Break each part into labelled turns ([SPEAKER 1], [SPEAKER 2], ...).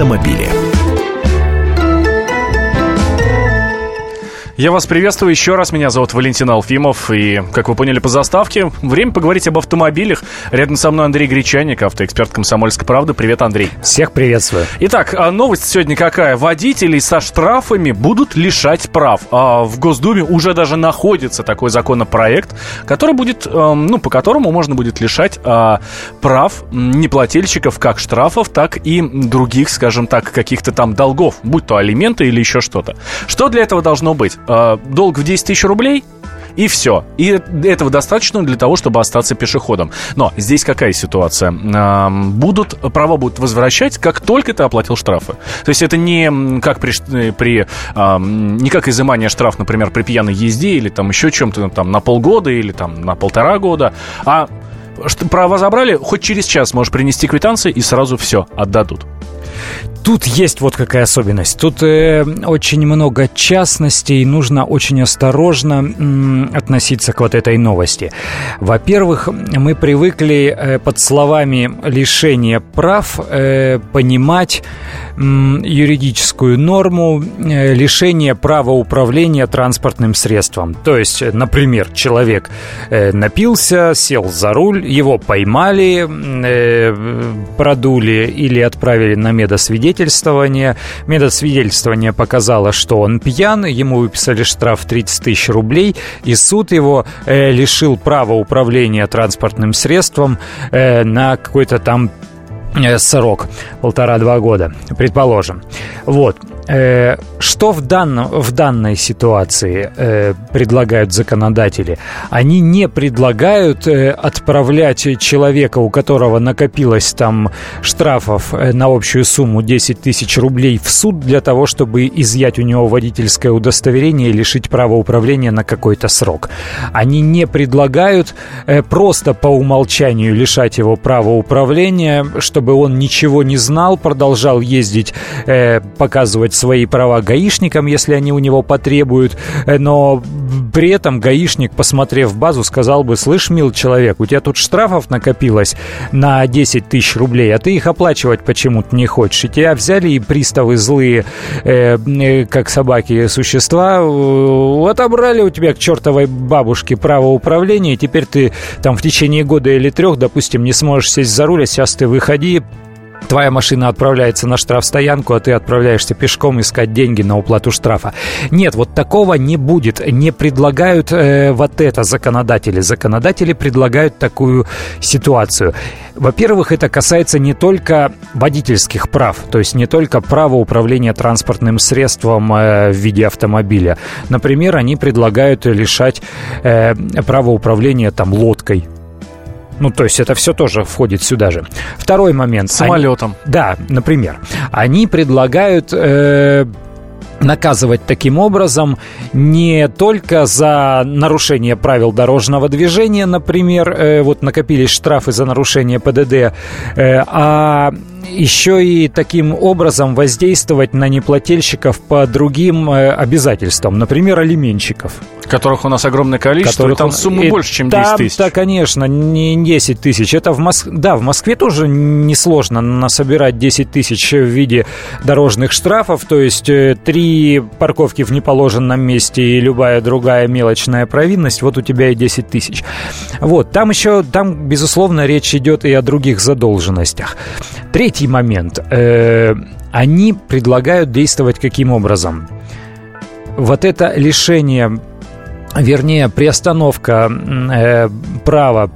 [SPEAKER 1] автомобиле.
[SPEAKER 2] Я вас приветствую еще раз. Меня зовут Валентин Алфимов. И, как вы поняли по заставке, время поговорить об автомобилях. Рядом со мной Андрей Гречаник, автоэксперт «Комсомольской правды». Привет, Андрей.
[SPEAKER 3] Всех приветствую.
[SPEAKER 2] Итак, а новость сегодня какая? Водителей со штрафами будут лишать прав. А в Госдуме уже даже находится такой законопроект, который будет, эм, ну, по которому можно будет лишать а, прав неплательщиков как штрафов, так и других, скажем так, каких-то там долгов, будь то алименты или еще что-то. Что для этого должно быть? Э, долг в 10 тысяч рублей, и все. И этого достаточно для того, чтобы остаться пешеходом. Но здесь какая ситуация? Будут, права будут возвращать, как только ты оплатил штрафы. То есть это не как при, при не как изымание штраф, например, при пьяной езде или там еще чем-то там на полгода или там на полтора года, а права забрали, хоть через час можешь принести квитанции и сразу все отдадут.
[SPEAKER 3] Тут есть вот какая особенность. Тут э, очень много частностей, нужно очень осторожно м, относиться к вот этой новости. Во-первых, мы привыкли э, под словами лишения прав э, понимать м, юридическую норму э, лишения права управления транспортным средством. То есть, например, человек э, напился, сел за руль, его поймали, э, продули или отправили на медосвидетельство свидетельствование. Метод свидетельствования показало, что он пьян, ему выписали штраф 30 тысяч рублей, и суд его э, лишил права управления транспортным средством э, на какой-то там срок, полтора-два года, предположим. Вот. Э, что в, данном, в данной ситуации э, предлагают законодатели? Они не предлагают э, отправлять человека, у которого накопилось там штрафов э, на общую сумму 10 тысяч рублей в суд для того, чтобы изъять у него водительское удостоверение и лишить права управления на какой-то срок. Они не предлагают э, просто по умолчанию лишать его права управления, чтобы он ничего не знал, продолжал ездить, э, показывать свои права гаишникам, если они у него потребуют, э, но при этом гаишник, посмотрев базу, сказал бы, слышь, мил человек, у тебя тут штрафов накопилось на 10 тысяч рублей, а ты их оплачивать почему-то не хочешь. И тебя взяли и приставы злые, э, э, как собаки, существа, э, отобрали у тебя к чертовой бабушке право управления, и теперь ты там в течение года или трех, допустим, не сможешь сесть за руль, а сейчас ты выходи, твоя машина отправляется на штрафстоянку, а ты отправляешься пешком искать деньги на уплату штрафа. Нет, вот такого не будет. Не предлагают э, вот это законодатели. Законодатели предлагают такую ситуацию. Во-первых, это касается не только водительских прав, то есть не только права управления транспортным средством э, в виде автомобиля. Например, они предлагают лишать э, права управления там лодкой, ну, то есть это все тоже входит сюда же. Второй момент.
[SPEAKER 2] Самолетом.
[SPEAKER 3] Они, да, например. Они предлагают... Э, наказывать таким образом не только за нарушение правил дорожного движения, например, э, вот накопились штрафы за нарушение ПДД, э, а еще и таким образом воздействовать на неплательщиков по другим э, обязательствам, например, алименщиков.
[SPEAKER 2] Которых у нас огромное количество,
[SPEAKER 3] которых
[SPEAKER 2] и там сумма и больше, чем 10 тысяч.
[SPEAKER 3] Да, конечно, не 10 тысяч. Это в Москве, да, в Москве тоже несложно насобирать 10 тысяч в виде дорожных штрафов, то есть э, три парковки в неположенном месте и любая другая мелочная провинность, вот у тебя и 10 тысяч. Вот, там еще, там, безусловно, речь идет и о других задолженностях. Третий момент. Э, они предлагают действовать каким образом? Вот это лишение, вернее, приостановка э, права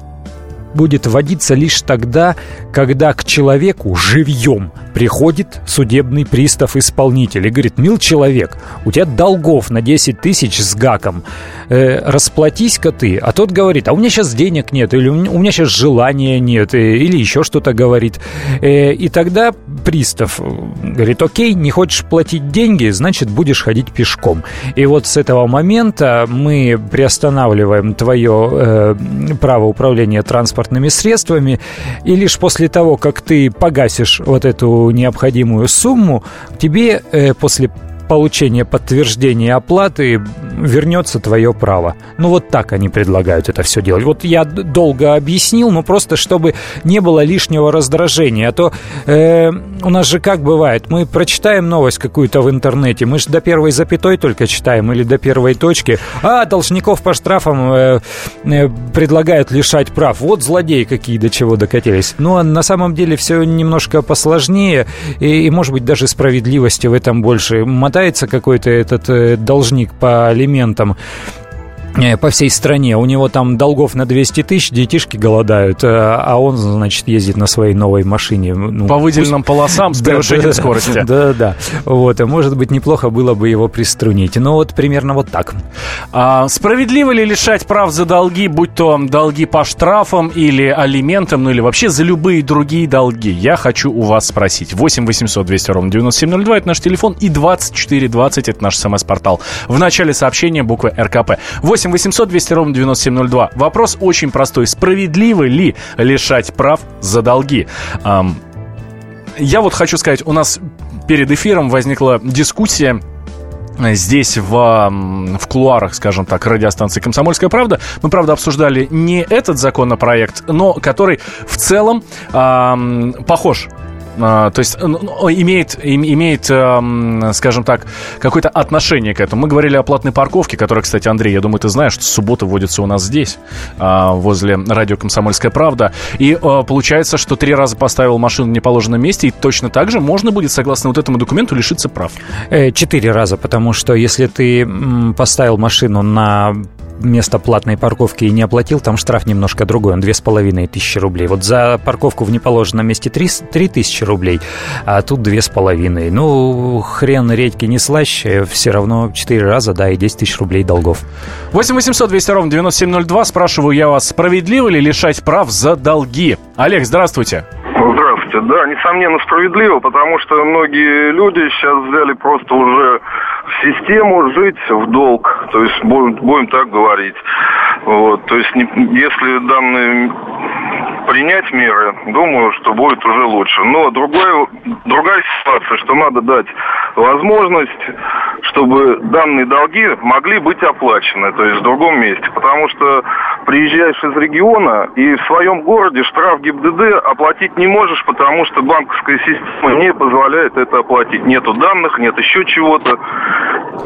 [SPEAKER 3] будет вводиться лишь тогда, когда к человеку живьем приходит судебный пристав-исполнитель и говорит, мил человек, у тебя долгов на 10 тысяч с гаком, э, расплатись-ка ты. А тот говорит, а у меня сейчас денег нет, или у меня сейчас желания нет, э, или еще что-то говорит. Э, и тогда пристав говорит, окей, не хочешь платить деньги, значит, будешь ходить пешком. И вот с этого момента мы приостанавливаем твое э, право управления транспортными средствами, и лишь после того, как ты погасишь вот эту необходимую сумму, тебе э, после получения подтверждения оплаты вернется твое право. Ну вот так они предлагают это все делать. Вот я долго объяснил, но просто чтобы не было лишнего раздражения. А то э, у нас же как бывает, мы прочитаем новость какую-то в интернете, мы же до первой запятой только читаем или до первой точки. А, должников по штрафам э, э, предлагают лишать прав. Вот злодеи какие до чего докатились. Ну а на самом деле все немножко посложнее и, и может быть даже справедливости в этом больше. Мотается какой-то этот э, должник по алиментам Э, по всей стране. У него там долгов на 200 тысяч, детишки голодают, э, а он, значит, ездит на своей новой машине.
[SPEAKER 2] Ну, по выделенным пусть... полосам с превышением скорости.
[SPEAKER 3] Да, да. Вот, и, может быть, неплохо было бы его приструнить. Ну, вот примерно вот так.
[SPEAKER 2] А, справедливо ли лишать прав за долги, будь то долги по штрафам или алиментам, ну или вообще за любые другие долги? Я хочу у вас спросить. 8 800 200 ровно 9702 это наш телефон и 2420 это наш смс-портал. В начале сообщения буквы РКП. 8 8 800 200 ровно 9702. Вопрос очень простой. Справедливо ли лишать прав за долги? Эм, я вот хочу сказать, у нас перед эфиром возникла дискуссия здесь в, в кулуарах, скажем так, радиостанции «Комсомольская правда». Мы, правда, обсуждали не этот законопроект, но который в целом э, похож то есть ну, ну, имеет, имеет, скажем так, какое-то отношение к этому. Мы говорили о платной парковке, которая, кстати, Андрей, я думаю, ты знаешь, что суббота вводится у нас здесь, а, возле радио «Комсомольская правда». И а, получается, что три раза поставил машину в неположенном месте, и точно так же можно будет, согласно вот этому документу, лишиться прав.
[SPEAKER 3] Э, четыре раза, потому что если ты поставил машину на место платной парковки и не оплатил, там штраф немножко другой, он две с половиной тысячи рублей. Вот за парковку в неположенном месте три тысячи рублей, а тут две с половиной. Ну, хрен редьки не слаще, все равно четыре раза, да, и 10 тысяч рублей долгов.
[SPEAKER 2] 8 800 200 ровно 9702, спрашиваю я вас, справедливо ли лишать прав за долги? Олег, здравствуйте.
[SPEAKER 1] Здравствуйте. Да, несомненно, справедливо, потому что многие люди сейчас взяли просто уже систему жить в долг, то есть будем, будем так говорить. Вот, то есть не, если данные принять меры, думаю, что будет уже лучше. Но другое, другая ситуация, что надо дать возможность, чтобы данные долги могли быть оплачены, то есть в другом месте. Потому что приезжаешь из региона и в своем городе штраф ГИБДД оплатить не можешь, потому что банковская система не позволяет это оплатить. Нету данных, нет еще чего-то.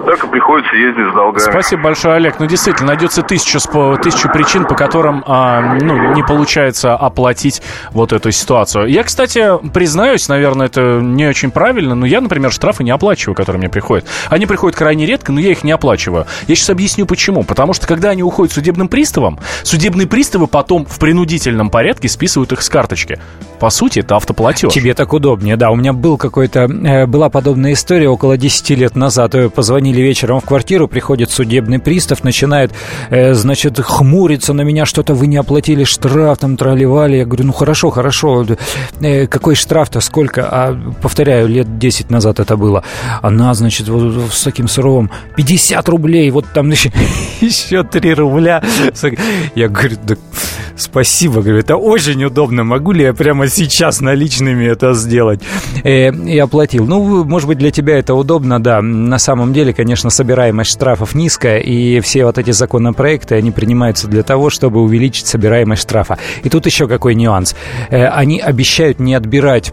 [SPEAKER 1] Так и приходится ездить с долгами.
[SPEAKER 2] Спасибо большое, Олег. Ну, действительно, найдется тысяча, тысяча причин, по которым а, ну, не получается оплатить вот эту ситуацию. Я, кстати, признаюсь, наверное, это не очень правильно, но я, например, штрафы не оплачиваю, которые мне приходят. Они приходят крайне редко, но я их не оплачиваю. Я сейчас объясню, почему. Потому что, когда они уходят судебным приставом, судебные приставы потом в принудительном порядке списывают их с карточки. По сути, это автоплатеж.
[SPEAKER 3] Тебе так удобнее, да. У меня был какой-то, э, была подобная история около 10 лет назад. Позвонили вечером в квартиру, приходит судебный пристав, начинает, э, значит, хмуриться на меня, что-то вы не оплатили штраф, там тролливали. Я говорю, ну хорошо, хорошо. Э, какой штраф-то, сколько? А, повторяю, лет 10 назад это было. Она, значит, вот с таким суровым 50 рублей, вот там еще, еще 3 рубля. Я говорю, да спасибо, говорю, это очень удобно. Могу ли я прямо сейчас наличными это сделать? Э, и оплатил. Ну, может быть, для тебя это удобно, да. На самом деле, конечно, собираемость штрафов низкая, и все вот эти законопроекты, они принимаются для того, чтобы увеличить собираемость штрафа. И тут еще какой нюанс. Э, они обещают не отбирать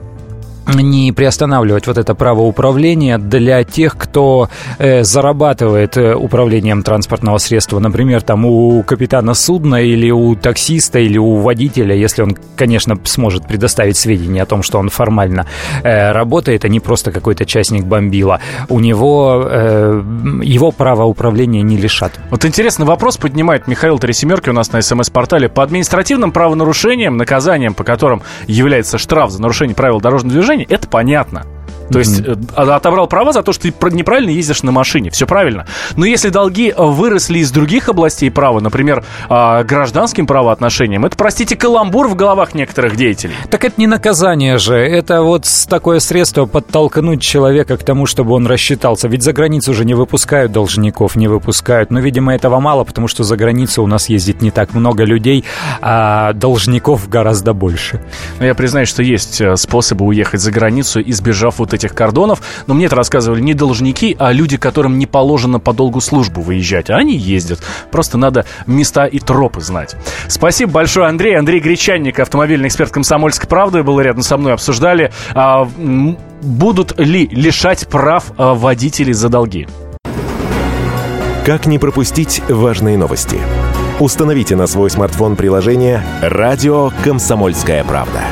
[SPEAKER 3] не приостанавливать вот это право управления для тех, кто э, зарабатывает э, управлением транспортного средства. Например, там у капитана судна или у таксиста или у водителя, если он, конечно, сможет предоставить сведения о том, что он формально э, работает, а не просто какой-то частник бомбила. У него э, его право управления не лишат.
[SPEAKER 2] Вот интересный вопрос поднимает Михаил Тресемерки у нас на СМС-портале. По административным правонарушениям, наказанием по которым является штраф за нарушение правил дорожного движения, движения, это понятно. То есть mm-hmm. отобрал права за то, что ты неправильно ездишь на машине. Все правильно. Но если долги э, выросли из других областей права, например, а, гражданским правоотношениям, это, простите, каламбур в головах некоторых деятелей.
[SPEAKER 3] Так это не наказание же. Это вот такое средство подтолкнуть человека к тому, чтобы он рассчитался. Ведь за границу уже не выпускают должников, не выпускают. Но, видимо, этого мало, потому что за границу у нас ездит не так много людей, а должников гораздо больше.
[SPEAKER 2] Но я признаюсь, что есть э, способы уехать за границу, избежав вот этих кордонов. Но мне это рассказывали не должники, а люди, которым не положено по долгу службу выезжать. А они ездят. Просто надо места и тропы знать. Спасибо большое, Андрей. Андрей Гречанник, автомобильный эксперт «Комсомольской правды», был рядом со мной. Обсуждали, а, будут ли лишать прав а, водителей за долги.
[SPEAKER 4] Как не пропустить важные новости? Установите на свой смартфон приложение «Радио Комсомольская правда».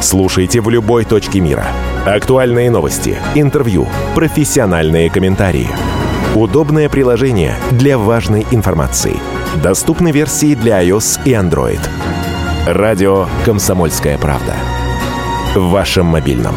[SPEAKER 4] Слушайте в любой точке мира. Актуальные новости, интервью, профессиональные комментарии. Удобное приложение для важной информации. Доступны версии для iOS и Android. Радио «Комсомольская правда». В вашем мобильном.